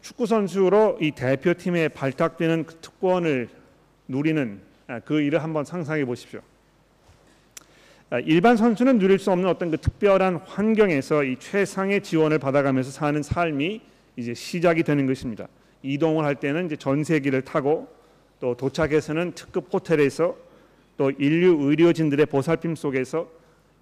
축구 선수로 이 대표팀에 발탁되는 그 특권을 누리는 그 일을 한번 상상해 보십시오. 일반 선수는 누릴 수 없는 어떤 그 특별한 환경에서 이 최상의 지원을 받아가면서 사는 삶이 이제 시작이 되는 것입니다. 이동을 할 때는 이제 전세기를 타고 또 도착해서는 특급 호텔에서 또 인류 의료진들의 보살핌 속에서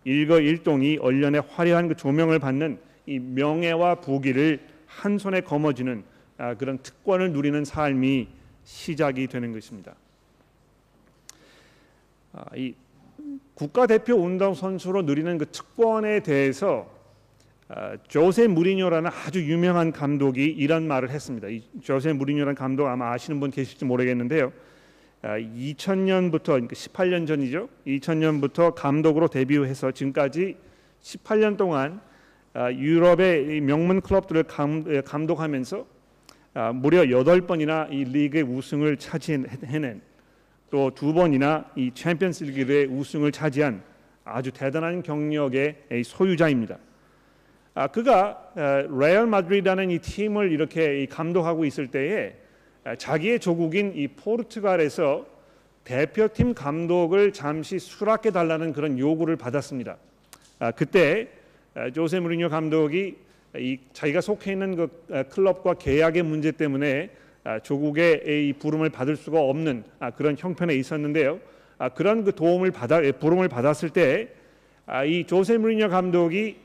일거일동이 얼련의 화려한 그 조명을 받는 이 명예와 부귀를 한 손에 거머쥐는 아, 그런 특권을 누리는 삶이 시작이 되는 것입니다. 아, 이 국가대표 운동 선수로 누리는 그 특권에 대해서 아, 조세 무리뉴라는 아주 유명한 감독이 이런 말을 했습니다. 이 조세 무리뉴라는 감독 아마 아시는 분 계실지 모르겠는데요. 2000년부터 그러니까 18년 전이죠. 2000년부터 감독으로 데뷔해서 지금까지 18년 동안 아, 유럽의 명문 클럽들을 감, 독하면서 아, 무려 8번이나 이 리그의 우승을 차지해낸 또 두 번이나 이 챔피언스 리그의 우승을 차지한 아주 대단한 경력의 소유자입니다. 아, 그가 레알 마드리드라는 이 팀을 이렇게 감독하고 있을 때에 자기의 조국인 이 포르투갈에서 대표팀 감독을 잠시 수락해 달라는 그런 요구를 받았습니다. 그때 조세 무리뉴 감독이 이 자기가 속해 있는 그 클럽과 계약의 문제 때문에 조국의 이 부름을 받을 수가 없는 그런 형편에 있었는데요. 그런 그 도움을 받아 부름을 받았을 때 이 조세 무리뉴 감독이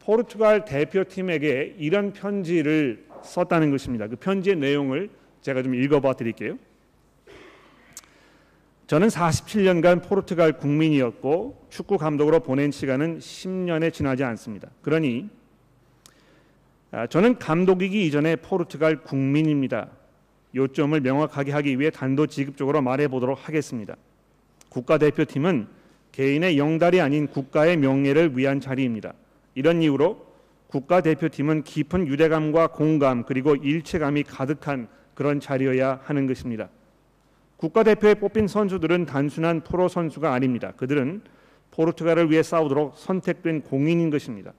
포르투갈 대표팀에게 이런 편지를 썼다는 것입니다. 그 편지의 내용을 제가 좀 읽어봐 드릴게요. 저는 47년간 포르투갈 국민이었고 축구 감독으로 보낸 시간은 10년에 지나지 않습니다. 그러니 아, 저는 감독이기 이전에 포르투갈 국민입니다. 요점을 명확하게 하기 위해 단도직입적으로 말해 보도록 하겠습니다. 국가대표팀은 개인의 영달이 아닌 국가의 명예를 위한 자리입니다. 이런 이유로 국가대표팀은 깊은 유대감과 공감 그리고 일체감이 가득한 그런 자리여야 하는 것입니다. 국가대표에 뽑힌 선수들은 단순한 프로 선수가 아닙니다. 그들은 포르투갈을 위해 싸우도록 선택된 공인인 것입니다.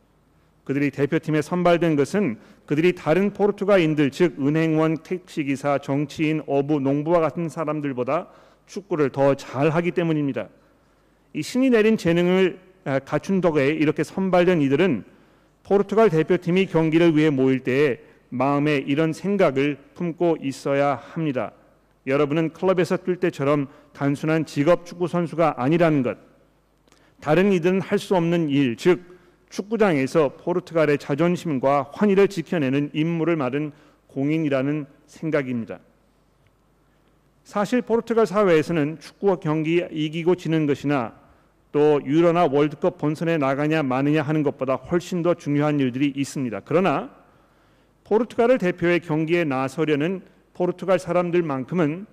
그들이 대표팀에 선발된 것은 그들이 다른 포르투갈인들 즉 은행원, 택시기사, 정치인, 어부, 농부와 같은 사람들보다 축구를 더 잘하기 때문입니다. 이 신이 내린 재능을 갖춘 덕에 이렇게 선발된 이들은 포르투갈 대표팀이 경기를 위해 모일 때에 마음에 이런 생각을 품고 있어야 합니다. 여러분은 클럽에서 뛸 때처럼 단순한 직업 축구 선수가 아니라는 것. 다른 이들은 할 수 없는 일, 즉 축구장에서 포르투갈의 자존심과 환희를 지켜내는 임무를 맡은 공인이라는 생각입니다. 사실 포르투갈 사회에서는 축구 경기 이기고 지는 것이나 또 유로나 월드컵 본선에 나가냐 마느냐 하는 것보다 훨씬 더 중요한 일들이 있습니다. 그러나 포르투갈을 대표해 경기에 나서려는 포르투갈 사람들만큼은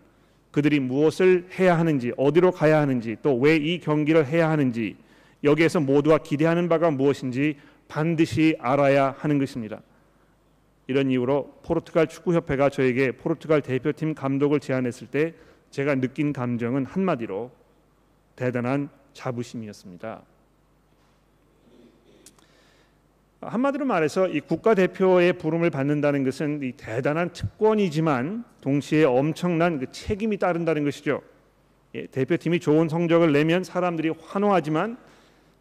그들이 무엇을 해야 하는지, 어디로 가야 하는지, 또 왜 이 경기를 해야 하는지, 여기에서 모두가 기대하는 바가 무엇인지 반드시 알아야 하는 것입니다. 이런 이유로 포르투갈 축구협회가 저에게 포르투갈 대표팀 감독을 제안했을 때 제가 느낀 감정은 한마디로 대단한 자부심이었습니다. 한마디로 말해서 이 국가 대표의 부름을 받는다는 것은 이 대단한 특권이지만 동시에 엄청난 그 책임이 따른다는 것이죠. 예, 대표팀이 좋은 성적을 내면 사람들이 환호하지만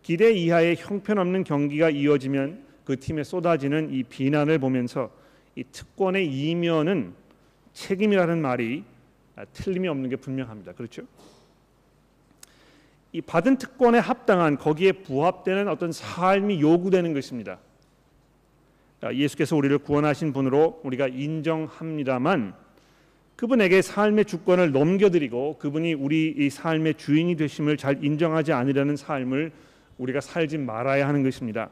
기대 이하의 형편없는 경기가 이어지면 그 팀에 쏟아지는 이 비난을 보면서 이 특권의 이면은 책임이라는 말이 틀림이 없는 게 분명합니다. 그렇죠? 이 받은 특권에 합당한 거기에 부합되는 어떤 삶이 요구되는 것입니다. 예수께서 우리를 구원하신 분으로 우리가 인정합니다만 그분에게 삶의 주권을 넘겨드리고 그분이 우리 이 삶의 주인이 되심을 잘 인정하지 않으려는 삶을 우리가 살지 말아야 하는 것입니다.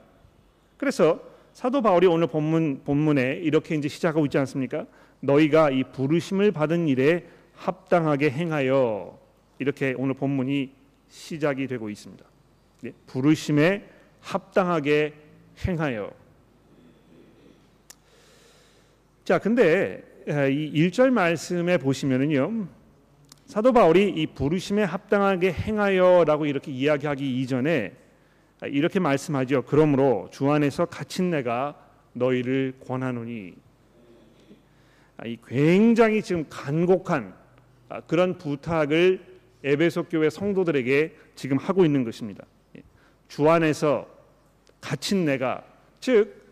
그래서 사도 바울이 오늘 본문 본문에 이렇게 이제 시작하고 있지 않습니까? 너희가 이 부르심을 받은 일에 합당하게 행하여 이렇게 오늘 본문이 시작이 되고 있습니다. 예, 부르심에 합당하게 행하여 자, 근데 이 1절 말씀에 보시면은요. 사도 바울이 이 부르심에 합당하게 행하여라고 이렇게 이야기하기 이전에 이렇게 말씀하죠. 그러므로 주 안에서 갇힌 내가 너희를 권하노니 이 굉장히 지금 간곡한 그런 부탁을 에베소 교회 성도들에게 지금 하고 있는 것입니다. 예. 주 안에서 갇힌 내가 즉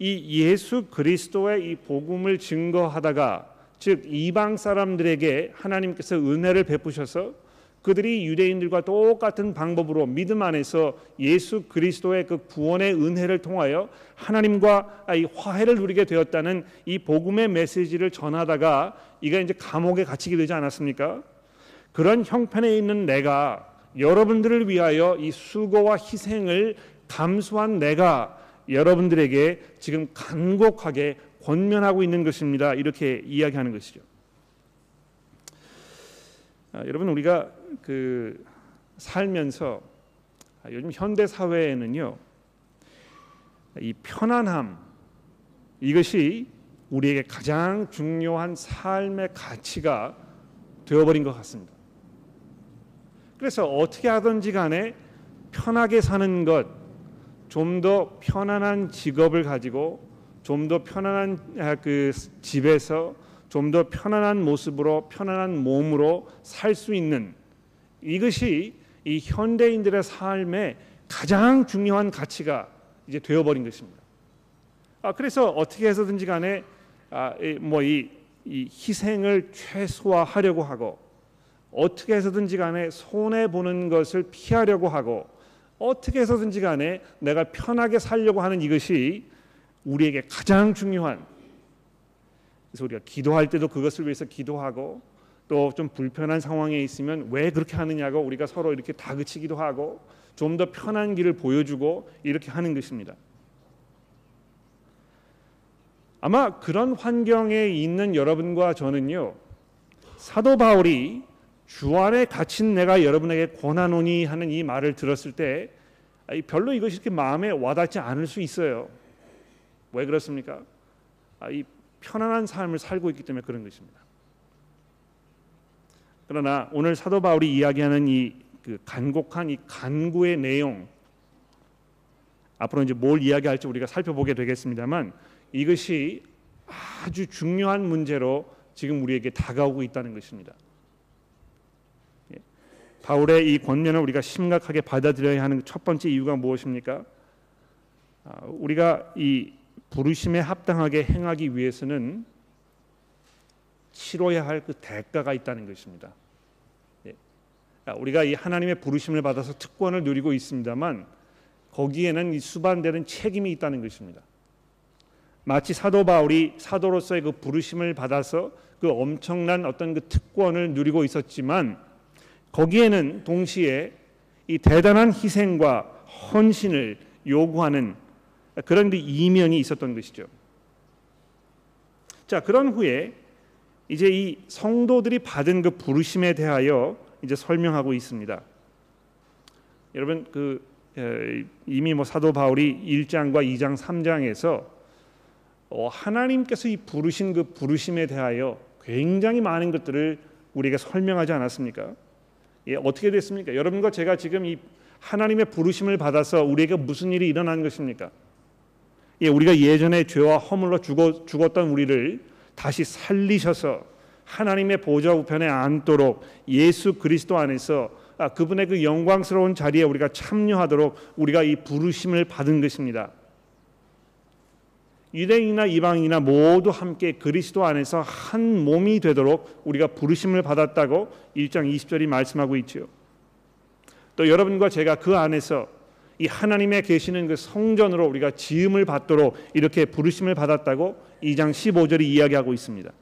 이 예수 그리스도의 이 복음을 증거하다가 즉 이방 사람들에게 하나님께서 은혜를 베푸셔서 그들이 유대인들과 똑같은 방법으로 믿음 안에서 예수 그리스도의 그 구원의 은혜를 통하여 하나님과 이 화해를 누리게 되었다는 이 복음의 메시지를 전하다가 이가 이제 감옥에 갇히게 되지 않았습니까? 그런 형편에 있는 내가 여러분들을 위하여 이 수고와 희생을 감수한 내가 여러분들에게 지금 간곡하게 권면하고 있는 것입니다. 이렇게 이야기하는 것이죠. 아, 여러분 우리가 그 살면서 아, 요즘 현대 사회에는요 이 편안함 이것이 우리에게 가장 중요한 삶의 가치가 되어버린 것 같습니다. 그래서 어떻게 하든지 간에 편하게 사는 것, 좀 더 편안한 직업을 가지고 좀 더 편안한 아, 그 집에서 좀 더 편안한 모습으로 편안한 몸으로 살 수 있는 이것이 이 현대인들의 삶의 가장 중요한 가치가 이제 되어버린 것입니다. 아, 그래서 어떻게 해서든지 간에 아, 뭐이 이 희생을 최소화하려고 하고 어떻게 해서든지 간에 손해 보는 것을 피하려고 하고 어떻게 해서든지 간에 내가 편하게 살려고 하는 이것이 우리에게 가장 중요한 그래서 우리가 기도할 때도 그것을 위해서 기도하고 또 좀 불편한 상황에 있으면 왜 그렇게 하느냐고 우리가 서로 이렇게 다그치기도 하고 좀 더 편한 길을 보여주고 이렇게 하는 것입니다. 아마 그런 환경에 있는 여러분과 저는요 사도 바울이 주 안에 갇힌 내가 여러분에게 권하노니 하는 이 말을 들었을 때 별로 이것이 이렇게 마음에 와닿지 않을 수 있어요. 왜 그렇습니까? 이 편안한 삶을 살고 있기 때문에 그런 것입니다. 그러나 오늘 사도 바울이 이야기하는 이 그 간곡한 이 간구의 내용 앞으로 이제 뭘 이야기할지 우리가 살펴보게 되겠습니다만 이것이 아주 중요한 문제로 지금 우리에게 다가오고 있다는 것입니다. 예. 바울의 이 권면을 우리가 심각하게 받아들여야 하는 첫 번째 이유가 무엇입니까? 아, 우리가 이 부르심에 합당하게 행하기 위해서는 치러야 할 그 대가가 있다는 것입니다. 예. 아, 우리가 이 하나님의 부르심을 받아서 특권을 누리고 있습니다만 거기에는 이 수반되는 책임이 있다는 것입니다. 마치 사도 바울이 사도로서의 그 부르심을 받아서 그 엄청난 어떤 그 특권을 누리고 있었지만 거기에는 동시에 이 대단한 희생과 헌신을 요구하는 그런 그 이면이 있었던 것이죠. 자 그런 후에 이제 이 성도들이 받은 그 부르심에 대하여 이제 설명하고 있습니다. 여러분 그 이미 뭐 사도 바울이 1장과 2장, 3장에서 어, 하나님께서 이 부르신 그 부르심에 대하여 굉장히 많은 것들을 우리에게 설명하지 않았습니까? 예, 어떻게 됐습니까? 여러분과 제가 지금 이 하나님의 부르심을 받아서 우리에게 무슨 일이 일어난 것입니까? 예, 우리가 예전에 죄와 허물로 죽어, 죽었던 우리를 다시 살리셔서 하나님의 보좌 우편에 앉도록 예수 그리스도 안에서 아, 그분의 그 영광스러운 자리에 우리가 참여하도록 우리가 이 부르심을 받은 것입니다. 유대인이나 이방인이나 모두 함께 그리스도 안에서 한 몸이 되도록 우리가 부르심을 받았다고 1장 20절이 말씀하고 있지요. 또 여러분과 제가 그 안에서 이 하나님의 계시는 그 성전으로 우리가 지음을 받도록 이렇게 부르심을 받았다고 2장 15절이 이야기하고 있습니다.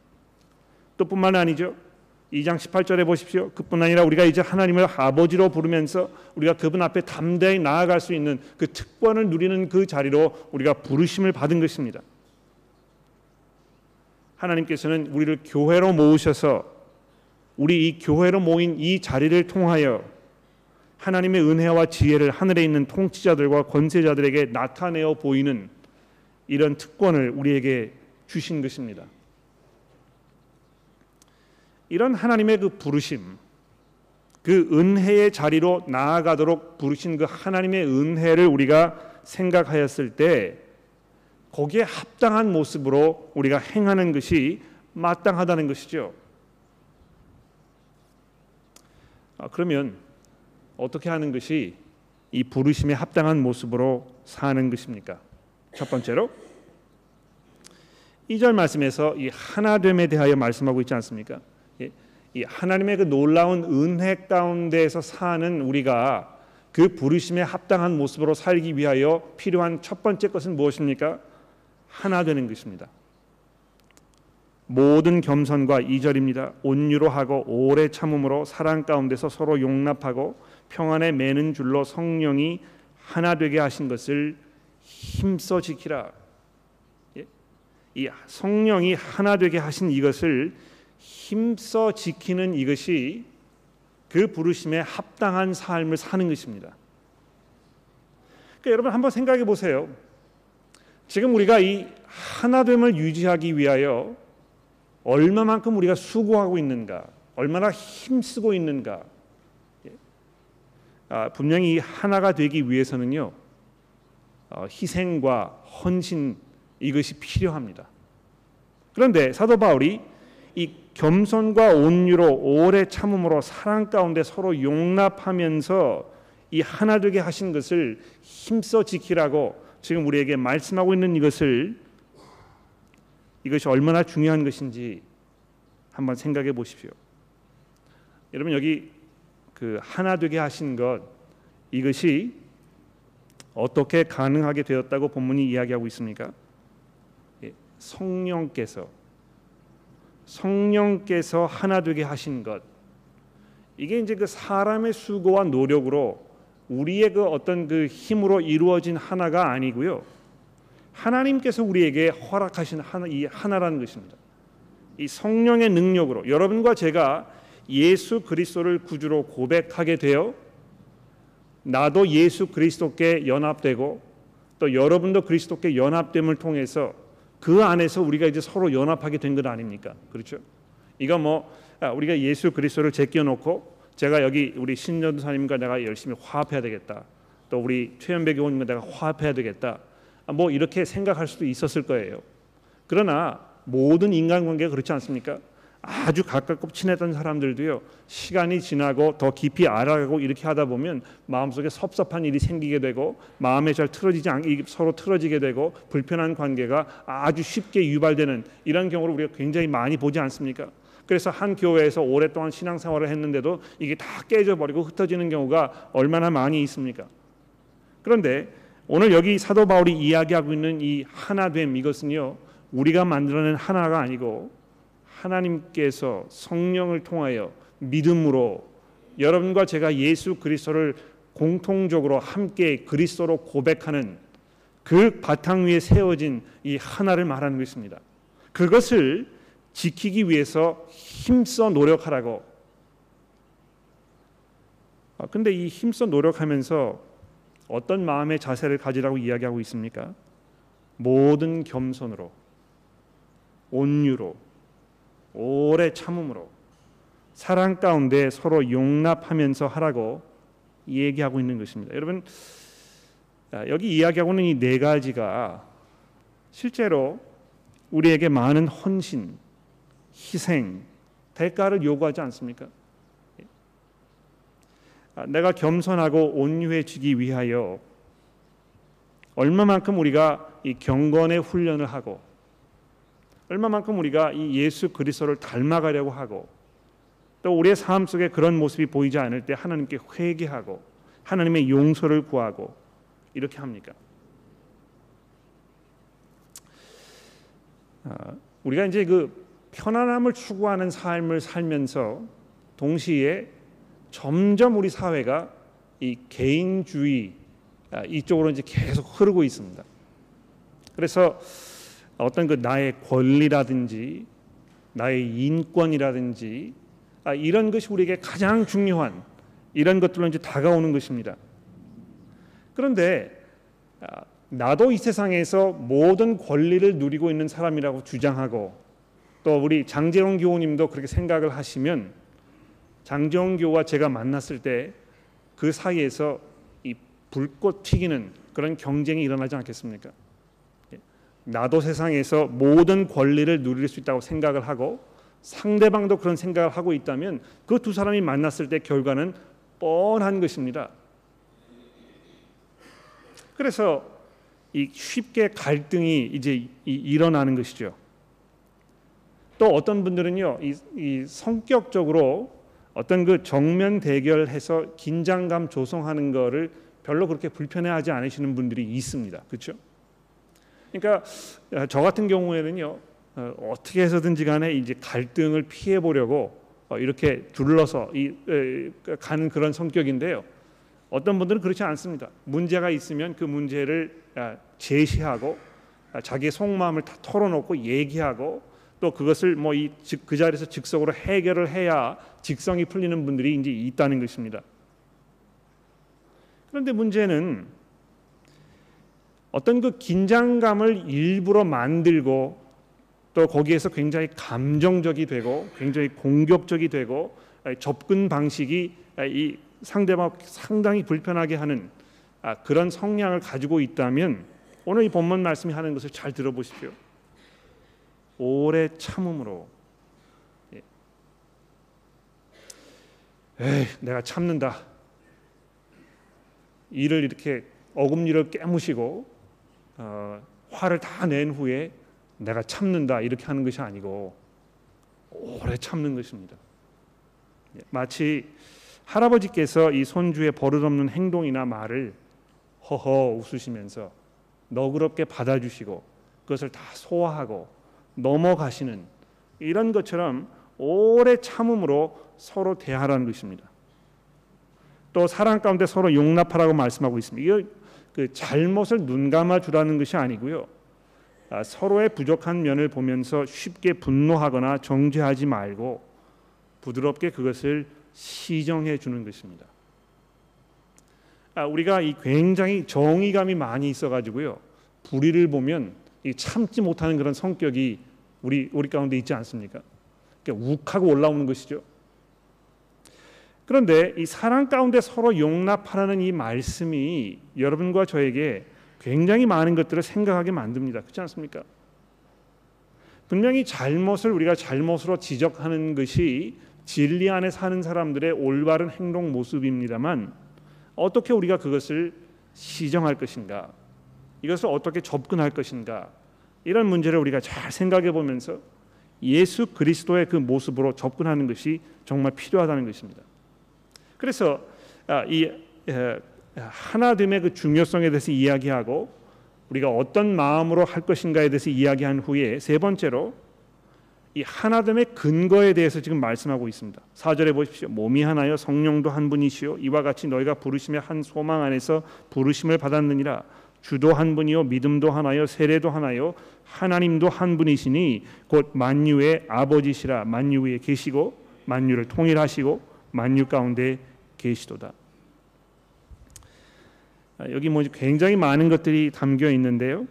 또 뿐만 아니죠. 2장 18절에 보십시오. 그뿐 아니라 우리가 이제 하나님을 아버지로 부르면서 우리가 그분 앞에 담대히 나아갈 수 있는 그 특권을 누리는 그 자리로 우리가 부르심을 받은 것입니다. 하나님께서는 우리를 교회로 모으셔서 우리 이 교회로 모인 이 자리를 통하여 하나님의 은혜와 지혜를 하늘에 있는 통치자들과 권세자들에게 나타내어 보이는 이런 특권을 우리에게 주신 것입니다. 이런 하나님의 그 부르심, 그 은혜의 자리로 나아가도록 부르신 그 하나님의 은혜를 우리가 생각하였을 때 거기에 합당한 모습으로 우리가 행하는 것이 마땅하다는 것이죠. 아, 그러면 어떻게 하는 것이 이 부르심에 합당한 모습으로 사는 것입니까? 첫 번째로 2절 말씀에서 이 하나됨에 대하여 말씀하고 있지 않습니까? 이 하나님의 그 놀라운 은혜 가운데서 사는 우리가 그 부르심에 합당한 모습으로 살기 위하여 필요한 첫 번째 것은 무엇입니까? 하나 되는 것입니다. 모든 겸손과 이절입니다. 온유로 하고 오래 참음으로 사랑 가운데서 서로 용납하고 평안에 매는 줄로 성령이 하나 되게 하신 것을 힘써 지키라. 예? 이 성령이 하나 되게 하신 이것을 힘써 지키는 이것이 그 부르심에 합당한 삶을 사는 것입니다. 그러니까 여러분 한번 생각해 보세요. 지금 우리가 이 하나됨을 유지하기 위하여 얼마만큼 우리가 수고하고 있는가, 얼마나 힘쓰고 있는가. 예. 아, 분명히 이 하나가 되기 위해서는요 어, 희생과 헌신 이것이 필요합니다. 그런데 사도 바울이 이 겸손과 온유로 오래 참음으로 사랑 가운데 서로 용납하면서 이 하나 되게 하신 것을 힘써 지키라고 지금 우리에게 말씀하고 있는 이것을 이것이 얼마나 중요한 것인지 한번 생각해 보십시오. 여러분 여기 그 하나 되게 하신 것 이것이 어떻게 가능하게 되었다고 본문이 이야기하고 있습니까? 예, 성령께서 성령께서 하나 되게 하신 것 이게 이제 그 사람의 수고와 노력으로 우리의 그 어떤 그 힘으로 이루어진 하나가 아니고요. 하나님께서 우리에게 허락하신 하나 이 하나라는 것입니다. 이 성령의 능력으로 여러분과 제가 예수 그리스도를 구주로 고백하게 되어 나도 예수 그리스도께 연합되고 또 여러분도 그리스도께 연합됨을 통해서 그 안에서 우리가 이제 서로 연합하게 된 것 아닙니까? 그렇죠? 이거 뭐 아, 우리가 예수 그리스도를 제껴 놓고 제가 여기 우리 신전사님과 내가 열심히 화합해야 되겠다. 또 우리 최현배 교원님과 내가 화합해야 되겠다. 아, 뭐 이렇게 생각할 수도 있었을 거예요. 그러나 모든 인간관계가 그렇지 않습니까? 아주 가깝고 친했던 사람들도요 시간이 지나고 더 깊이 알아가고 이렇게 하다 보면 마음속에 섭섭한 일이 생기게 되고 마음에 잘 틀어지지 않 서로 틀어지게 되고 불편한 관계가 아주 쉽게 유발되는 이런 경우를 우리가 굉장히 많이 보지 않습니까? 그래서 한 교회에서 오랫동안 신앙생활을 했는데도 이게 다 깨져버리고 흩어지는 경우가 얼마나 많이 있습니까? 그런데 오늘 여기 사도 바울이 이야기하고 있는 이 하나됨 이것은요 우리가 만들어낸 하나가 아니고 하나님께서 성령을 통하여 믿음으로 여러분과 제가 예수 그리스도를 공통적으로 함께 그리스도로 고백하는 그 바탕 위에 세워진 이 하나를 말하는 것입니다. 그것을 지키기 위해서 힘써 노력하라고. 아, 근데 이 힘써 노력하면서 어떤 마음의 자세를 가지라고 이야기하고 있습니까? 모든 겸손으로 온유로 오래 참음으로 사랑 가운데 서로 용납하면서 하라고 얘기하고 있는 것입니다. 여러분 여기 이야기하고 있는 이 네 가지가 실제로 우리에게 많은 헌신, 희생, 대가를 요구하지 않습니까? 아, 내가 겸손하고 온유해지기 위하여 얼마만큼 우리가 이 경건의 훈련을 하고 얼마만큼 우리가 이 예수 그리스도를 닮아가려고 하고 또 우리의 삶 속에 그런 모습이 보이지 않을 때 하나님께 회개하고 하나님의 용서를 구하고 이렇게 합니까? 아, 우리가 이제 그 편안함을 추구하는 삶을 살면서 동시에 점점 우리 사회가 이 개인주의 아, 이쪽으로 이제 계속 흐르고 있습니다. 그래서 어떤 그 나의 권리라든지 나의 인권이라든지 아, 이런 것이 우리에게 가장 중요한 이런 것들로 이제 다가오는 것입니다. 그런데 아, 나도 이 세상에서 모든 권리를 누리고 있는 사람이라고 주장하고 또 우리 장재홍 교우님도 그렇게 생각을 하시면 장재홍 교우와 제가 만났을 때 그 사이에서 이 불꽃 튀기는 그런 경쟁이 일어나지 않겠습니까? 나도 세상에서 모든 권리를 누릴 수 있다고 생각을 하고 상대방도 그런 생각을 하고 있다면 그 두 사람이 만났을 때 결과는 뻔한 것입니다. 그래서 이 쉽게 갈등이 이제 일어나는 것이죠. 또 어떤 분들은요, 이, 이 성격적으로 어떤 그 정면 대결해서 긴장감 조성하는 거를 별로 그렇게 불편해하지 않으시는 분들이 있습니다. 그렇죠? 그러니까 어, 저 같은 경우에는요, 어, 떻게 해서든지 간에 이제 갈등을 피해 보려고 어, 이렇게 둘러서 이, 가는 그런 성격인데요. 어떤 분들은 그렇지 않습니다. 문제가 있으면 그 문제를 아, 제시하고 아, 자기의 속마음을 다 털어놓고 얘기하고 또 그것을 뭐 이 그 자리에서 즉석으로 해결을 해야 직성이 풀리는 분들이 이제 있다는 것입니다. 그런데 문제는 어떤 그 긴장감을 일부러 만들고 또 거기에서 굉장히 감정적이 되고 굉장히 공격적이 되고 접근 방식이 이 상대방 상당히 불편하게 하는 아, 그런 성향을 가지고 있다면 오늘 이 본문 말씀이 하는 것을 잘 들어보십시오. 오래 참음으로 예. 에이, 내가 참는다. 일을 이렇게 어금니를 깨무시고 어, 화를 다 낸 후에 내가 참는다 이렇게 하는 것이 아니고 오래 참는 것입니다. 예, 마치 할아버지께서 이 손주의 버릇없는 행동이나 말을 허허 웃으시면서 너그럽게 받아주시고 그것을 다 소화하고 넘어가시는 이런 것처럼 오래 참음으로 서로 대하라는 것입니다. 또 사랑 가운데 서로 용납하라고 말씀하고 있습니다. 이거 그 잘못을 눈감아 주라는 것이 아니고요. 아, 서로의 부족한 면을 보면서 쉽게 분노하거나 정죄하지 말고 부드럽게 그것을 시정해 주는 것입니다. 아, 우리가 이 굉장히 정의감이 많이 있어가지고요 불의를 보면 참지 못하는 그런 성격이 우리 우리 가운데 있지 않습니까? 그러니까 욱하고 올라오는 것이죠. 그런데 이 사랑 가운데 서로 용납하라는 이 말씀이 여러분과 저에게 굉장히 많은 것들을 생각하게 만듭니다. 그렇지 않습니까? 분명히 잘못을 우리가 잘못으로 지적하는 것이 진리 안에 사는 사람들의 올바른 행동 모습입니다만 어떻게 우리가 그것을 시정할 것인가? 이것을 어떻게 접근할 것인가? 이런 문제를 우리가 잘 생각해 보면서 예수 그리스도의 그 모습으로 접근하는 것이 정말 필요하다는 것입니다. 그래서 아, 이 하나됨의 그 중요성에 대해서 이야기하고 우리가 어떤 마음으로 할 것인가에 대해서 이야기한 후에 세 번째로 이 하나됨의 근거에 대해서 지금 말씀하고 있습니다. 4절에 보십시오. 몸이 하나요 성령도 한 분이시요 이와 같이 너희가 부르심의 한 소망 안에서 부르심을 받았느니라. 주도 한 분이요 믿음도 하나요 세례도 하나요 하나님도 한 분이시니 곧 만유의 아버지시라 만유 위에 계시고 만유를 통일하시고 만유 가운데 계시도다. 아, 여기 뭐 굉장히 많은 것들이 담겨 있는데요.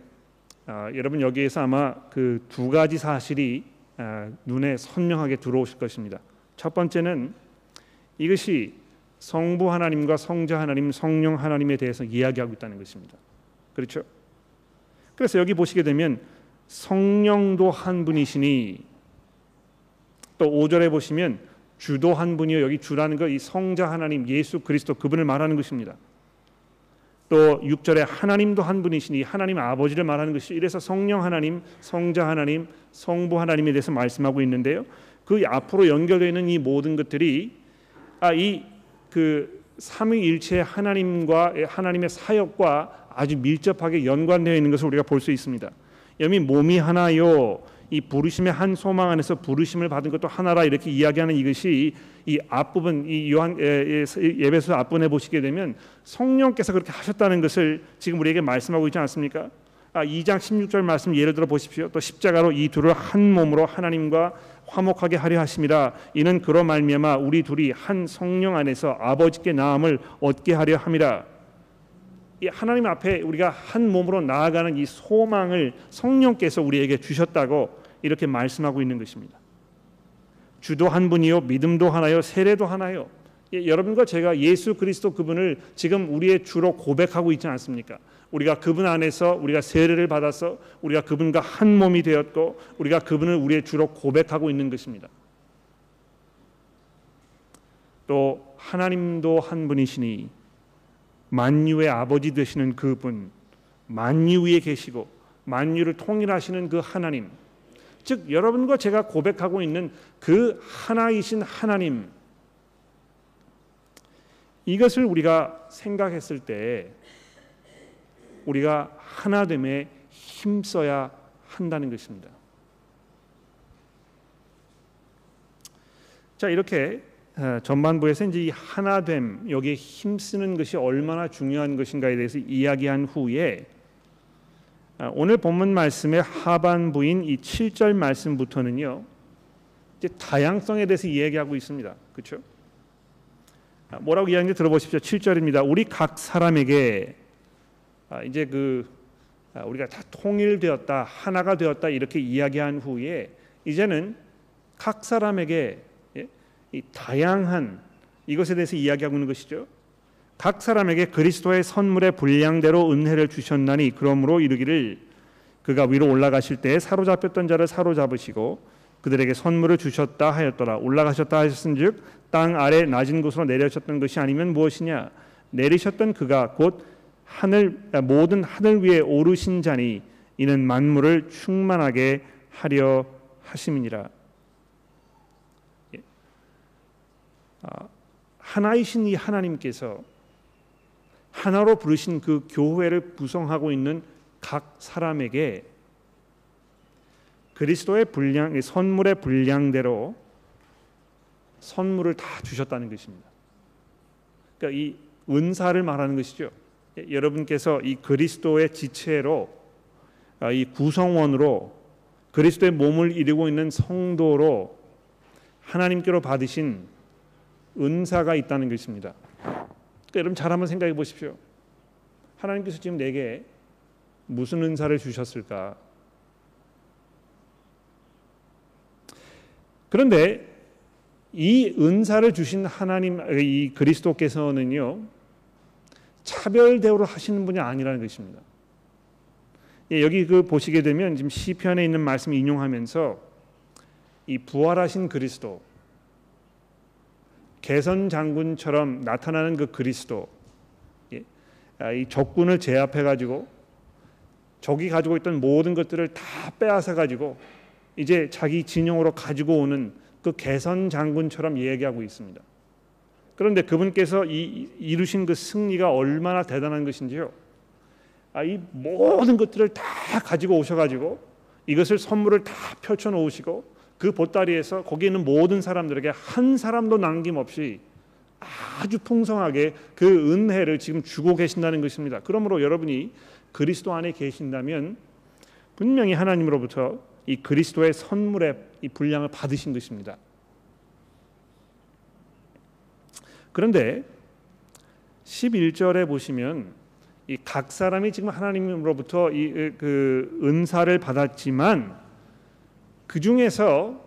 아, 여러분 여기에서 아마 그 두 가지 사실이 아, 눈에 선명하게 들어오실 것입니다. 첫 번째는 이것이 성부 하나님과 성자 하나님, 성령 하나님에 대해서 이야기하고 있다는 것입니다. 그렇죠? 그래서 여기 보시게 되면 성령도 한 분이시니 또 5절에 보시면 주도 한 분이요 여기 주라는 거 이 성자 하나님 예수 그리스도 그분을 말하는 것입니다. 또 6절에 하나님도 한 분이시니 하나님 아버지를 말하는 것이 이래서 성령 하나님, 성자 하나님, 성부 하나님에 대해서 말씀하고 있는데요. 그 앞으로 연결되어 있는 이 모든 것들이 아 이 그 삼위일체 하나님과 하나님의 사역과 아주 밀접하게 연관되어 있는 것을 우리가 볼 수 있습니다. 여기 몸이 하나요. 이 부르심의 한 소망 안에서 부르심을 받은 것도 하나라 이렇게 이야기하는 이것이 이 앞부분 이 요한 예배소 앞부분에 보시게 되면 성령께서 그렇게 하셨다는 것을 지금 우리에게 말씀하고 있지 않습니까? 아, 2장 16절 말씀 예를 들어 보십시오. 또 십자가로 이 둘을 한 몸으로 하나님과 화목하게 하려 하심이라 이는 그로 말미암아 우리 둘이 한 성령 안에서 아버지께 나음을 얻게 하려 함이라. 이 하나님 앞에 우리가 한 몸으로 나아가는 이 소망을 성령께서 우리에게 주셨다고 이렇게 말씀하고 있는 것입니다. 주도 한 분이요 믿음도 하나요 세례도 하나요 예, 여러분과 제가 예수 그리스도 그분을 지금 우리의 주로 고백하고 있지 않습니까? 우리가 그분 안에서 우리가 세례를 받아서 우리가 그분과 한 몸이 되었고 우리가 그분을 우리의 주로 고백하고 있는 것입니다. 또 하나님도 한 분이시니 만유의 아버지 되시는 그분 만유 위에 계시고 만유를 통일하시는 그 하나님 즉 여러분과 제가 고백하고 있는 그 하나이신 하나님 이것을 우리가 생각했을 때 우리가 하나됨에 힘써야 한다는 것입니다. 자 이렇게 어, 전반부에서 이제 이 하나됨 여기에 힘쓰는 것이 얼마나 중요한 것인가에 대해서 이야기한 후에 어, 오늘 본문 말씀의 하반부인 이 7절 말씀부터는요. 이제 다양성에 대해서 이야기하고 있습니다. 그렇죠? 뭐라고 이야기하는지 들어보십시오. 7절입니다. 우리 각 사람에게 아, 이제 그 아, 우리가 다 통일되었다, 하나가 되었다 이렇게 이야기한 후에 이제는 각 사람에게 예? 이 다양한 이것에 대해서 이야기하고 있는 것이죠. 각 사람에게 그리스도의 선물의 분량대로 은혜를 주셨나니 그러므로 이르기를 그가 위로 올라가실 때 사로잡혔던 자를 사로잡으시고 그들에게 선물을 주셨다 하였더라. 올라가셨다 하셨은즉 땅 아래 낮은 곳으로 내려셨던 것이 아니면 무엇이냐? 내리셨던 그가 곧 하늘 모든 하늘 위에 오르신 자니 이는 만물을 충만하게 하려 하심이니라 예. 아, 하나이신 이 하나님께서 하나로 부르신 그 교회를 구성하고 있는 각 사람에게 그리스도의 분량 선물의 분량대로 선물을 다 주셨다는 것입니다. 그러니까 이 은사를 말하는 것이죠. 예, 여러분께서 이 그리스도의 지체로 아, 이 구성원으로 그리스도의 몸을 이루고 있는 성도로 하나님께로 받으신 은사가 있다는 것입니다. 그러니까 여러분 잘 한번 생각해 보십시오. 하나님께서 지금 내게 무슨 은사를 주셨을까? 그런데 이 은사를 주신 하나님 이 그리스도께서는요 차별 대우를 하시는 분이 아니라는 것입니다. 예, 여기 그 보시게 되면 지금 시편에 있는 말씀 인용하면서 이 부활하신 그리스도 개선 장군처럼 나타나는 그 그리스도 예. 아, 이 적군을 제압해 가지고 적이 가지고 있던 모든 것들을 다 빼앗아 가지고 이제 자기 진영으로 가지고 오는 그 개선 장군처럼 얘기하고 있습니다. 그런데 그분께서 이, 이루신 그 승리가 얼마나 대단한 것인지요. 아, 이 모든 것들을 다 가지고 오셔가지고 이것을 선물을 다 펼쳐 놓으시고 그 보따리에서 거기 있는 모든 사람들에게 한 사람도 남김없이 아주 풍성하게 그 은혜를 지금 주고 계신다는 것입니다. 그러므로 여러분이 그리스도 안에 계신다면 분명히 하나님으로부터 이 그리스도의 선물의 이 분량을 받으신 것입니다. 그런데 11절에 보시면 이 각 사람이 지금 하나님으로부터 이 그 은사를 받았지만 그 중에서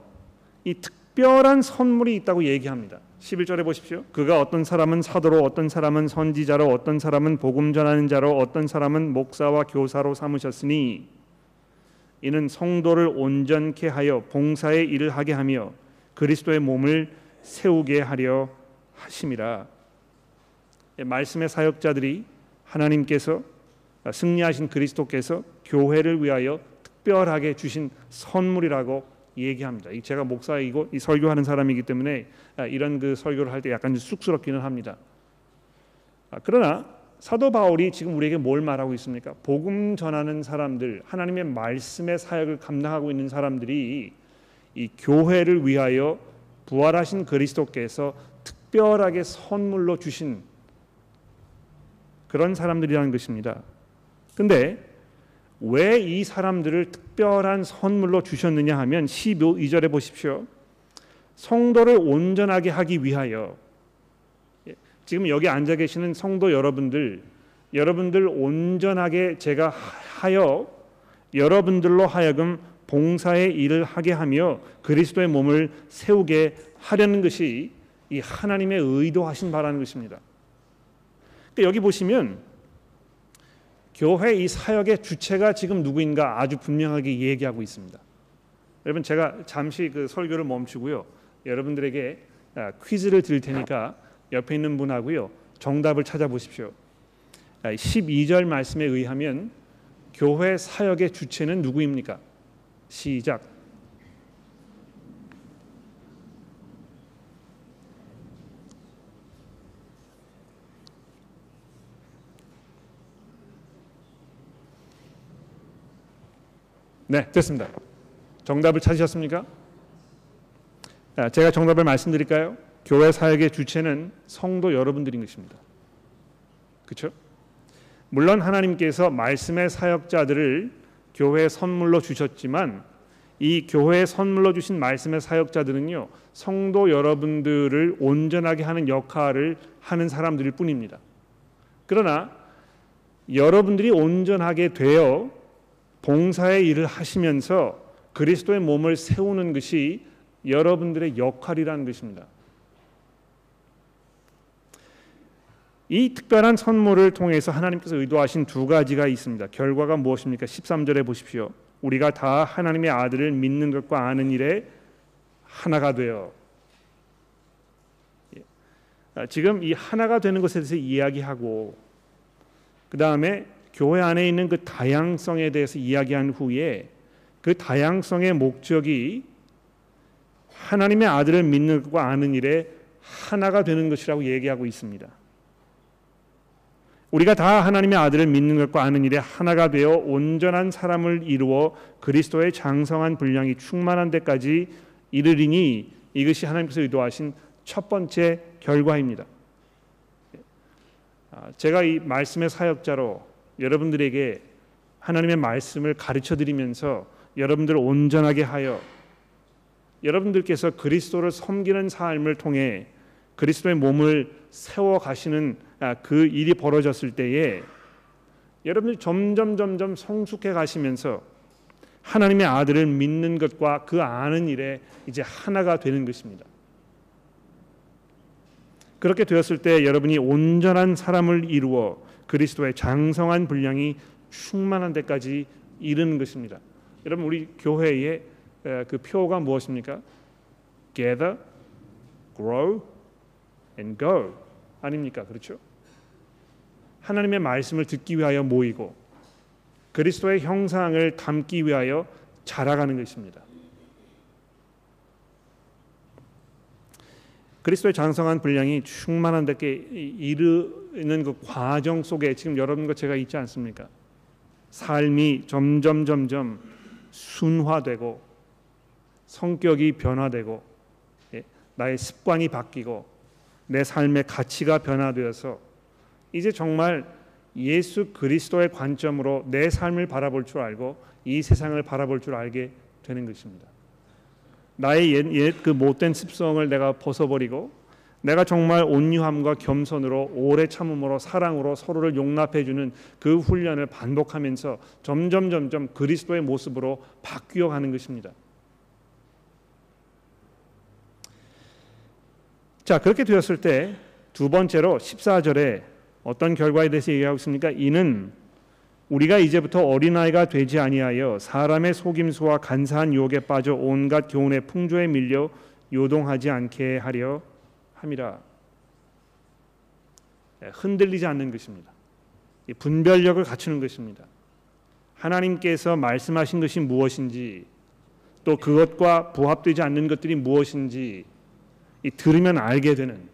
이 특별한 선물이 있다고 얘기합니다. 11절에 보십시오. 그가 어떤 사람은 사도로 어떤 사람은 선지자로 어떤 사람은 복음 전하는 자로 어떤 사람은 목사와 교사로 삼으셨으니 이는 성도를 온전케 하여 봉사의 일을 하게 하며 그리스도의 몸을 세우게 하려 하심이라. 예, 말씀의 사역자들이 하나님께서 승리하신 그리스도께서 교회를 위하여 특별하게 주신 선물이라고 얘기합니다. 제가 목사이고 이 설교하는 사람이기 때문에 아, 이런 그 설교를 할 때 약간 쑥스럽기는 합니다. 아, 그러나 사도 바울이 지금 우리에게 뭘 말하고 있습니까? 복음 전하는 사람들, 하나님의 말씀의 사역을 감당하고 있는 사람들이 이 교회를 위하여 부활하신 그리스도께서 특별하게 선물로 주신 그런 사람들이라는 것입니다. 근데 왜 이 사람들을 특별한 선물로 주셨느냐 하면 12절에 보십시오. 성도를 온전하게 하기 위하여 예, 지금 여기 앉아 계시는 성도 여러분들 여러분들 온전하게 제가 하여 여러분들로 하여금 봉사의 일을 하게 하며 그리스도의 몸을 세우게 하려는 것이 이 하나님의 의도하신 바라는 것입니다. 그러니까 여기 보시면 교회 이 사역의 주체가 지금 누구인가 아주 분명하게 얘기하고 있습니다. 여러분 제가 잠시 그 설교를 멈추고요. 여러분들에게 아, 퀴즈를 드릴 테니까 옆에 있는 분하고요. 정답을 찾아보십시오. 12절 아, 말씀에 의하면 교회 사역의 주체는 누구입니까? 시작. 네, 됐습니다. 정답을 찾으셨습니까? 제가 정답을 말씀드릴까요? 교회 사역의 주체는 성도 여러분들인 것입니다. 그렇죠? 물론 하나님께서 말씀의 사역자들을 교회 선물로 주셨지만 이 교회에 선물로 주신 말씀의 사역자들은요 성도 여러분들을 온전하게 하는 역할을 하는 사람들일 뿐입니다. 그러나 여러분들이 온전하게 되어 봉사의 일을 하시면서 그리스도의 몸을 세우는 것이 여러분들의 역할이라는 것입니다. 이 특별한 선물을 통해서 하나님께서 의도하신 두 가지가 있습니다. 결과가 무엇입니까? 13절에 보십시오. 우리가 다 하나님의 아들을 믿는 것과 아는 일에 하나가 되어 예. 아, 지금 이 하나가 되는 것에 대해서 이야기하고 그 다음에 교회 안에 있는 그 다양성에 대해서 이야기한 후에 그 다양성의 목적이 하나님의 아들을 믿는 것과 아는 일에 하나가 되는 것이라고 얘기하고 있습니다. 우리가 다 하나님의 아들을 믿는 것과 아는 일에 하나가 되어 온전한 사람을 이루어 그리스도의 장성한 분량이 충만한 데까지 이르리니 이것이 하나님께서 의도하신 첫 번째 결과입니다. 아, 제가 이 말씀의 사역자로 여러분들에게 하나님의 말씀을 가르쳐 드리면서 여러분들을 온전하게 하여 여러분들께서 그리스도를 섬기는 삶을 통해 그리스도의 몸을 세워 가시는 아, 그 일이 벌어졌을 때에 여러분들이 점점 점점 성숙해 가시면서 하나님의 아들을 믿는 것과 그 아는 일에 이제 하나가 되는 것입니다. 그렇게 되었을 때 여러분이 온전한 사람을 이루어 그리스도의 장성한 분량이 충만한 데까지 이르는 것입니다. 여러분 우리 교회의 그 표가 무엇입니까? Gather, grow, and go 아닙니까? 그렇죠? 하나님의 말씀을 듣기 위하여 모이고 그리스도의 형상을 담기 위하여 자라가는 것입니다. 그리스도의 장성한 분량이 충만한 데께 이르 는 그 과정 속에 지금 여러분과 제가 있지 않습니까? 삶이 점점 점점 순화되고 성격이 변화되고 예, 나의 습관이 바뀌고 내 삶의 가치가 변화되어서 이제 정말 예수 그리스도의 관점으로 내 삶을 바라볼 줄 알고 이 세상을 바라볼 줄 알게 되는 것입니다. 나의 옛, 옛그 못된 습성을 내가 벗어버리고 내가 정말 온유함과 겸손으로 오래 참음으로 사랑으로 서로를 용납해 주는 그 훈련을 반복하면서 점점 점점 그리스도의 모습으로 바뀌어 가는 것입니다. 자, 그렇게 되었을 때 두 번째로 14절에 어떤 결과에 대해서 얘기하고 있습니까? 이는 우리가 이제부터 어린아이가 되지 아니하여 사람의 속임수와 간사한 유혹에 빠져 온갖 교훈의 풍조에 밀려 요동하지 않게 하려 함이라. 네, 흔들리지 않는 것입니다. 분별력을 갖추는 것입니다. 하나님께서 말씀하신 것이 무엇인지 또 그것과 부합되지 않는 것들이 무엇인지 들으면 알게 되는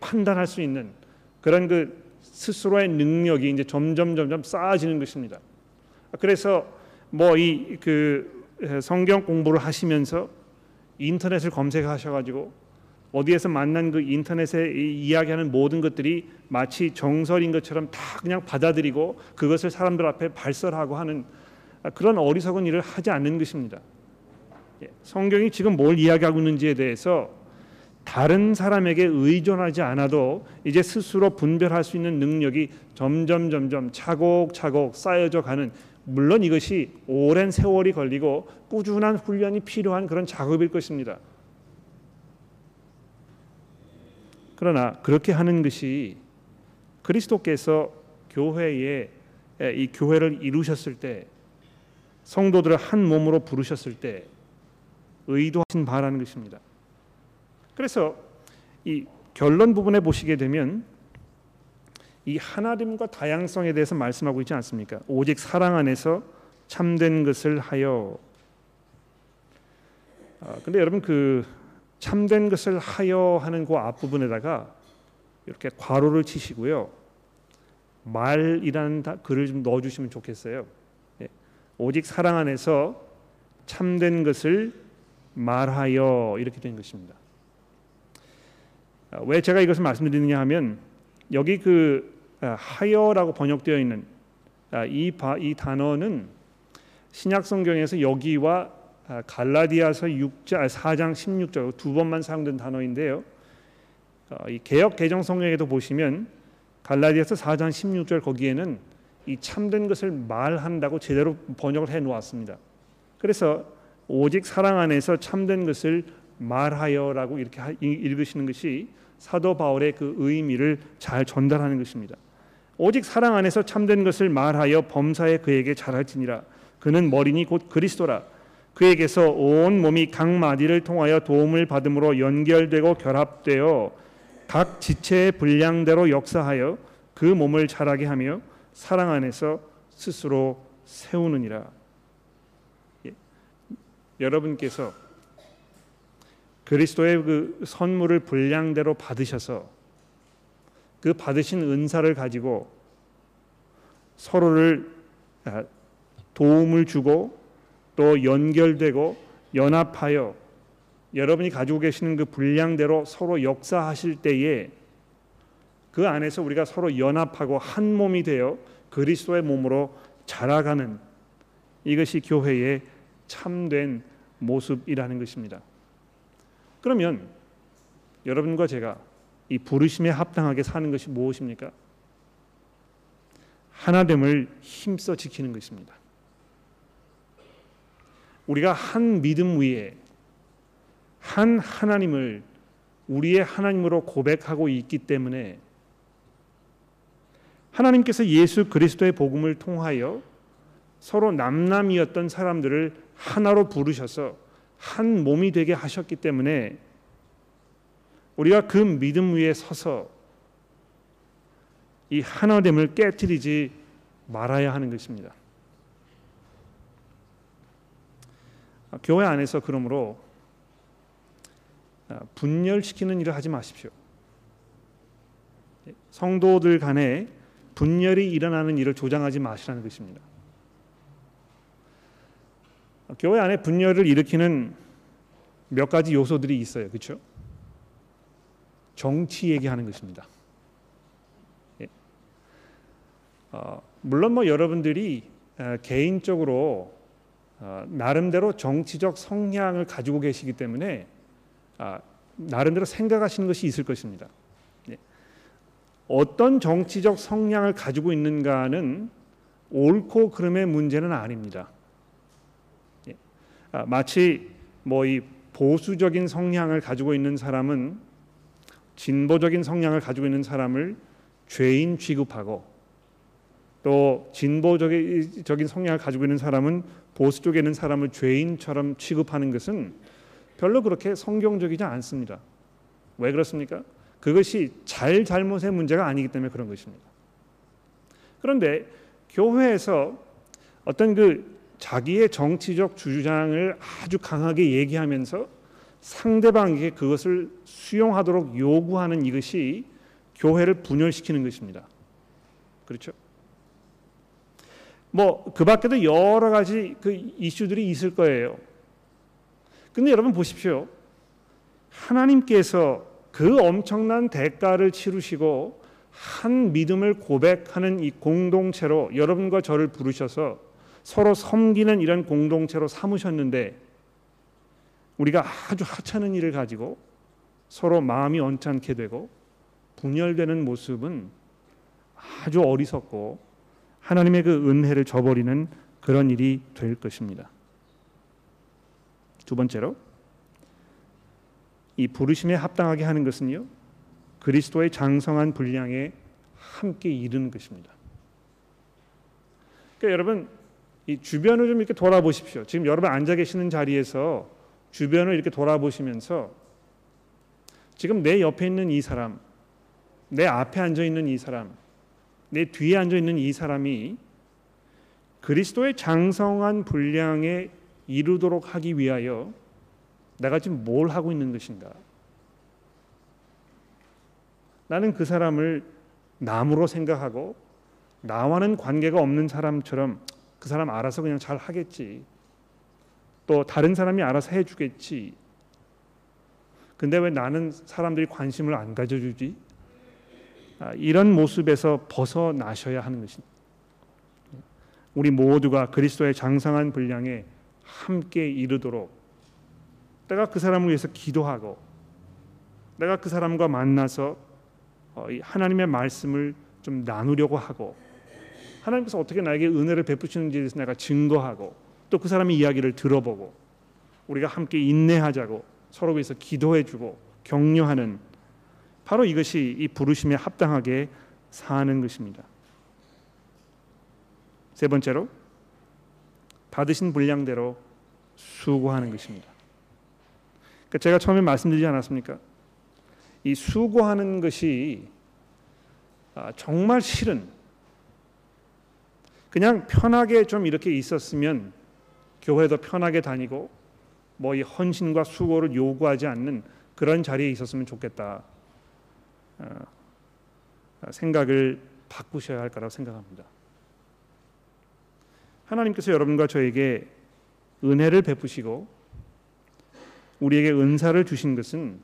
판단할 수 있는 그런 그 스스로의 능력이 이제 점점 점점 쌓아지는 것입니다. 그래서 뭐 이 그 성경 공부를 하시면서 인터넷을 검색하셔가지고 어디에서 만난 그 인터넷에 이야기하는 모든 것들이 마치 정설인 것처럼 다 그냥 받아들이고 그것을 사람들 앞에 발설하고 하는 그런 어리석은 일을 하지 않는 것입니다. 예, 성경이 지금 뭘 이야기하고 있는지에 대해서 다른 사람에게 의존하지 않아도 이제 스스로 분별할 수 있는 능력이 점점 점점 차곡차곡 쌓여져 가는 물론 이것이 오랜 세월이 걸리고 꾸준한 훈련이 필요한 그런 작업일 것입니다. 그러나 그렇게 하는 것이 그리스도께서 교회에 이 교회를 이루셨을 때 성도들을 한 몸으로 부르셨을 때 의도하신 바라는 것입니다. 그래서 이 결론 부분에 보시게 되면 이 하나됨과 다양성에 대해서 말씀하고 있지 않습니까? 오직 사랑 안에서 참된 것을 하여. 아, 근데 여러분 그 참된 것을 하여 하는 그 앞부분에다가 이렇게 괄호를 치시고요. 말이라는 글을 좀 넣어주시면 좋겠어요. 예. 오직 사랑 안에서 참된 것을 말하여 이렇게 된 것입니다. 아, 왜 제가 이것을 말씀드리느냐 하면 여기 그 아, 하여라고 번역되어 있는 아, 이, 이 단어는 신약 성경에서 여기와 갈라디아서 6장 4장 16절 두 번만 사용된 단어인데요. 어, 이 개역 개정 성경에도 보시면 갈라디아서 4장 16절 거기에는 이 참된 것을 말한다고 제대로 번역을 해 놓았습니다. 그래서 오직 사랑 안에서 참된 것을 말하여라고 이렇게 읽으시는 것이 사도 바울의 그 의미를 잘 전달하는 것입니다. 오직 사랑 안에서 참된 것을 말하여 범사에 그에게 잘할지니라 그는 머리니 곧 그리스도라 그에게서 온 몸이 각 마디를 통하여 도움을 받음으로 연결되고 결합되어 각 지체의 분량대로 역사하여 그 몸을 자라게 하며 사랑 안에서 스스로 세우느니라. 예. 여러분께서 그리스도의 그 선물을 분량대로 받으셔서 그 받으신 은사를 가지고 서로를 아, 도움을 주고 또 연결되고 연합하여 여러분이 가지고 계시는 그 분량대로 서로 역사하실 때에 그 안에서 우리가 서로 연합하고 한 몸이 되어 그리스도의 몸으로 자라가는 이것이 교회의 참된 모습이라는 것입니다. 그러면 여러분과 제가 이 부르심에 합당하게 사는 것이 무엇입니까? 하나됨을 힘써 지키는 것입니다. 우리가 한 믿음 위에 한 하나님을 우리의 하나님으로 고백하고 있기 때문에 하나님께서 예수 그리스도의 복음을 통하여 서로 남남이었던 사람들을 하나로 부르셔서 한 몸이 되게 하셨기 때문에 우리가 그 믿음 위에 서서 이 하나됨을 깨뜨리지 말아야 하는 것입니다. 교회 안에서 그러므로 분열시키는 일을 하지 마십시오. 성도들 간에 분열이 일어나는 일을 조장하지 마시라는 것입니다. 교회 안에 분열을 일으키는 몇 가지 요소들이 있어요. 그렇죠? 정치 얘기하는 것입니다. 예. 어, 물론 뭐 여러분들이 어, 개인적으로 어, 나름대로 정치적 성향을 가지고 계시기 때문에 아, 나름대로 생각하시는 것이 있을 것입니다. 예. 어떤 정치적 성향을 가지고 있는가는 옳고 그름의 문제는 아닙니다. 예. 아, 마치 뭐 이 보수적인 성향을 가지고 있는 사람은 진보적인 성향을 가지고 있는 사람을 죄인 취급하고 또 진보적인 성향을 가지고 있는 사람은 보수 쪽에 있는 사람을 죄인처럼 취급하는 것은 별로 그렇게 성경적이지 않습니다. 왜 그렇습니까? 그것이 잘 잘못의 문제가 아니기 때문에 그런 것입니다. 그런데 교회에서 어떤 그 자기의 정치적 주장을 아주 강하게 얘기하면서 상대방에게 그것을 수용하도록 요구하는 이것이 교회를 분열시키는 것입니다. 그렇죠? 뭐 그 밖에도 여러 가지 그 이슈들이 있을 거예요. 근데 여러분 보십시오. 하나님께서 그 엄청난 대가를 치르시고 한 믿음을 고백하는 이 공동체로 여러분과 저를 부르셔서 서로 섬기는 이런 공동체로 삼으셨는데 우리가 아주 하찮은 일을 가지고 서로 마음이 언짢게 되고 분열되는 모습은 아주 어리석고 하나님의 그 은혜를 저버리는 그런 일이 될 것입니다. 두 번째로 이 부르심에 합당하게 하는 것은요. 그리스도의 장성한 분량에 함께 이르는 것입니다. 그러니까 여러분 이 주변을 좀 이렇게 돌아보십시오. 지금 여러분 앉아 계시는 자리에서 주변을 이렇게 돌아보시면서 지금 내 옆에 있는 이 사람, 내 앞에 앉아 있는 이 사람, 내 뒤에 앉아 있는 이 사람이 그리스도의 장성한 분량에 이르도록 하기 위하여 내가 지금 뭘 하고 있는 것인가? 나는 그 사람을 남으로 생각하고 나와는 관계가 없는 사람처럼 그 사람 알아서 그냥 잘 하겠지. 또 다른 사람이 알아서 해주겠지. 근데 왜 나는 사람들이 관심을 안 가져주지? 아, 이런 모습에서 벗어나셔야 하는 것입니다. 우리 모두가 그리스도의 장성한 분량에 함께 이르도록 내가 그 사람을 위해서 기도하고 내가 그 사람과 만나서 어, 하나님의 말씀을 좀 나누려고 하고 하나님께서 어떻게 나에게 은혜를 베푸시는지에 대해서 내가 증거하고 또 그 사람의 이야기를 들어보고 우리가 함께 인내하자고 서로 위해서 기도해주고 격려하는 바로 이것이 이 부르심에 합당하게 사는 것입니다. 세 번째로 받으신 분량대로 수고하는 것입니다. 그러니까 제가 처음에 말씀드리지 않았습니까? 이 수고하는 것이 아, 정말 싫은 그냥 편하게 좀 이렇게 있었으면 교회도 편하게 다니고 뭐 이 헌신과 수고를 요구하지 않는 그런 자리에 있었으면 좋겠다 아, 생각을 바꾸셔야 할 거라고 생각합니다. 하나님께서 여러분과 저에게 은혜를 베푸시고 우리에게 은사를 주신 것은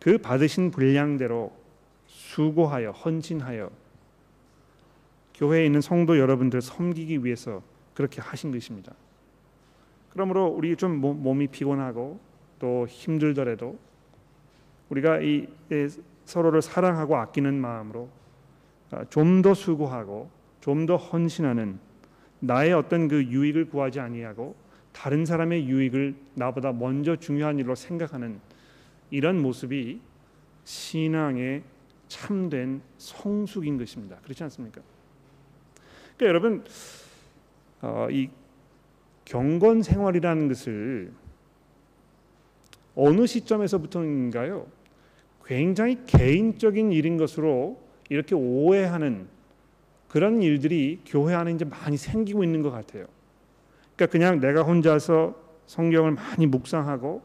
그 받으신 분량대로 수고하여 헌신하여 교회에 있는 성도 여러분들 섬기기 위해서 그렇게 하신 것입니다. 그러므로 우리 좀 몸이 피곤하고 또 힘들더라도 우리가 이 서로를 사랑하고 아끼는 마음으로 아, 좀더 수고하고 좀 더 헌신하는 나의 어떤 그 유익을 구하지 아니하고 다른 사람의 유익을 나보다 먼저 중요한 일로 생각하는 이런 모습이 신앙의 참된 성숙인 것입니다. 그렇지 않습니까? 그러니까 여러분 어, 이 경건 생활이라는 것을 어느 시점에서부터인가요? 굉장히 개인적인 일인 것으로 이렇게 오해하는 그런 일들이 교회 안에 이제 많이 생기고 있는 것 같아요. 그러니까 그냥 내가 혼자서 성경을 많이 묵상하고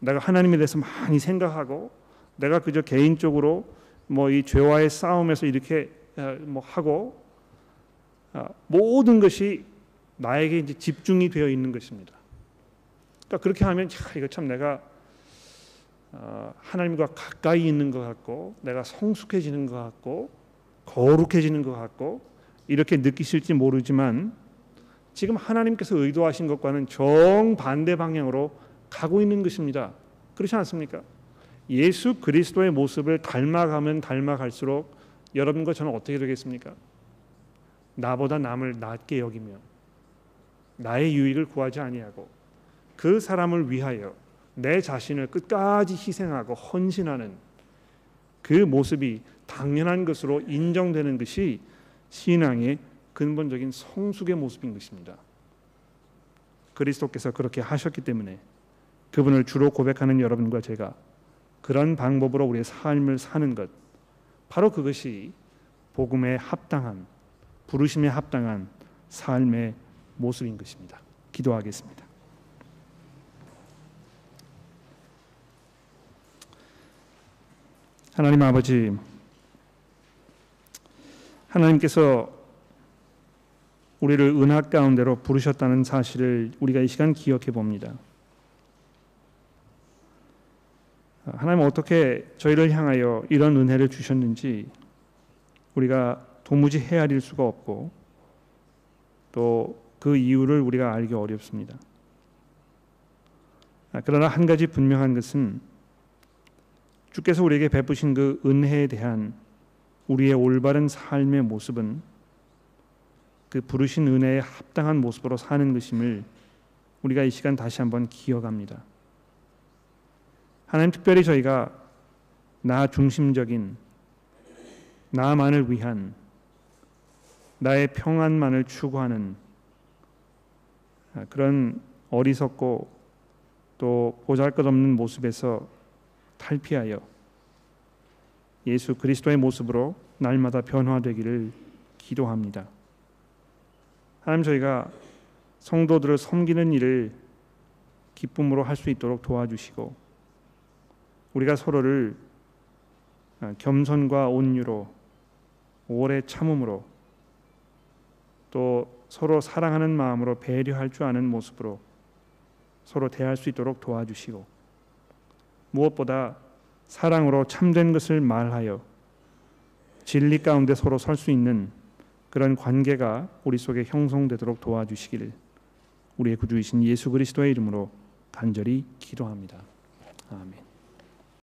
내가 하나님에 대해서 많이 생각하고 내가 그저 개인적으로 뭐 이 죄와의 싸움에서 이렇게 어, 뭐 하고 어, 모든 것이 나에게 이제 집중이 되어 있는 것입니다. 그러니까 그렇게 하면 야, 이거 참 내가 어, 하나님과 가까이 있는 것 같고 내가 성숙해지는 것 같고 거룩해지는 것 같고 이렇게 느끼실지 모르지만 지금 하나님께서 의도하신 것과는 정반대 방향으로 가고 있는 것입니다. 그렇지 않습니까? 예수 그리스도의 모습을 닮아가면 닮아갈수록 여러분과 저는 어떻게 되겠습니까? 나보다 남을 낮게 여기며 나의 유익을 구하지 아니하고 그 사람을 위하여 내 자신을 끝까지 희생하고 헌신하는 그 모습이 당연한 것으로 인정되는 것이 신앙의 근본적인 성숙의 모습인 것입니다. 그리스도께서 그렇게 하셨기 때문에 그분을 주로 고백하는 여러분과 제가 그런 방법으로 우리의 삶을 사는 것 바로 그것이 복음에 합당한 부르심에 합당한 삶의 모습인 것입니다. 기도하겠습니다. 하나님 아버지 하나님께서 우리를 은하 가운데로 부르셨다는 사실을 우리가 이 시간 기억해 봅니다. 하나님 어떻게 저희를 향하여 이런 은혜를 주셨는지 우리가 도무지 헤아릴 수가 없고 또 그 이유를 우리가 알기 어렵습니다. 그러나 한 가지 분명한 것은 주께서 우리에게 베푸신 그 은혜에 대한 우리의 올바른 삶의 모습은 그 부르신 은혜에 합당한 모습으로 사는 것임을 우리가 이 시간 다시 한번 기억합니다. 하나님 특별히 저희가 나 중심적인 나만을 위한 나의 평안만을 추구하는 그런 어리석고 또 보잘것없는 모습에서 탈피하여 예수 그리스도의 모습으로 날마다 변화되기를 기도합니다. 하나님 저희가 성도들을 섬기는 일을 기쁨으로 할 수 있도록 도와주시고 우리가 서로를 겸손과 온유로 오래 참음으로 또 서로 사랑하는 마음으로 배려할 줄 아는 모습으로 서로 대할 수 있도록 도와주시고 무엇보다 사랑으로 참된 것을 말하여 진리 가운데 서로 설 수 있는 그런 관계가 우리 속에 형성되도록 도와주시기를 우리의 구주이신 예수 그리스도의 이름으로 간절히 기도합니다. 아멘.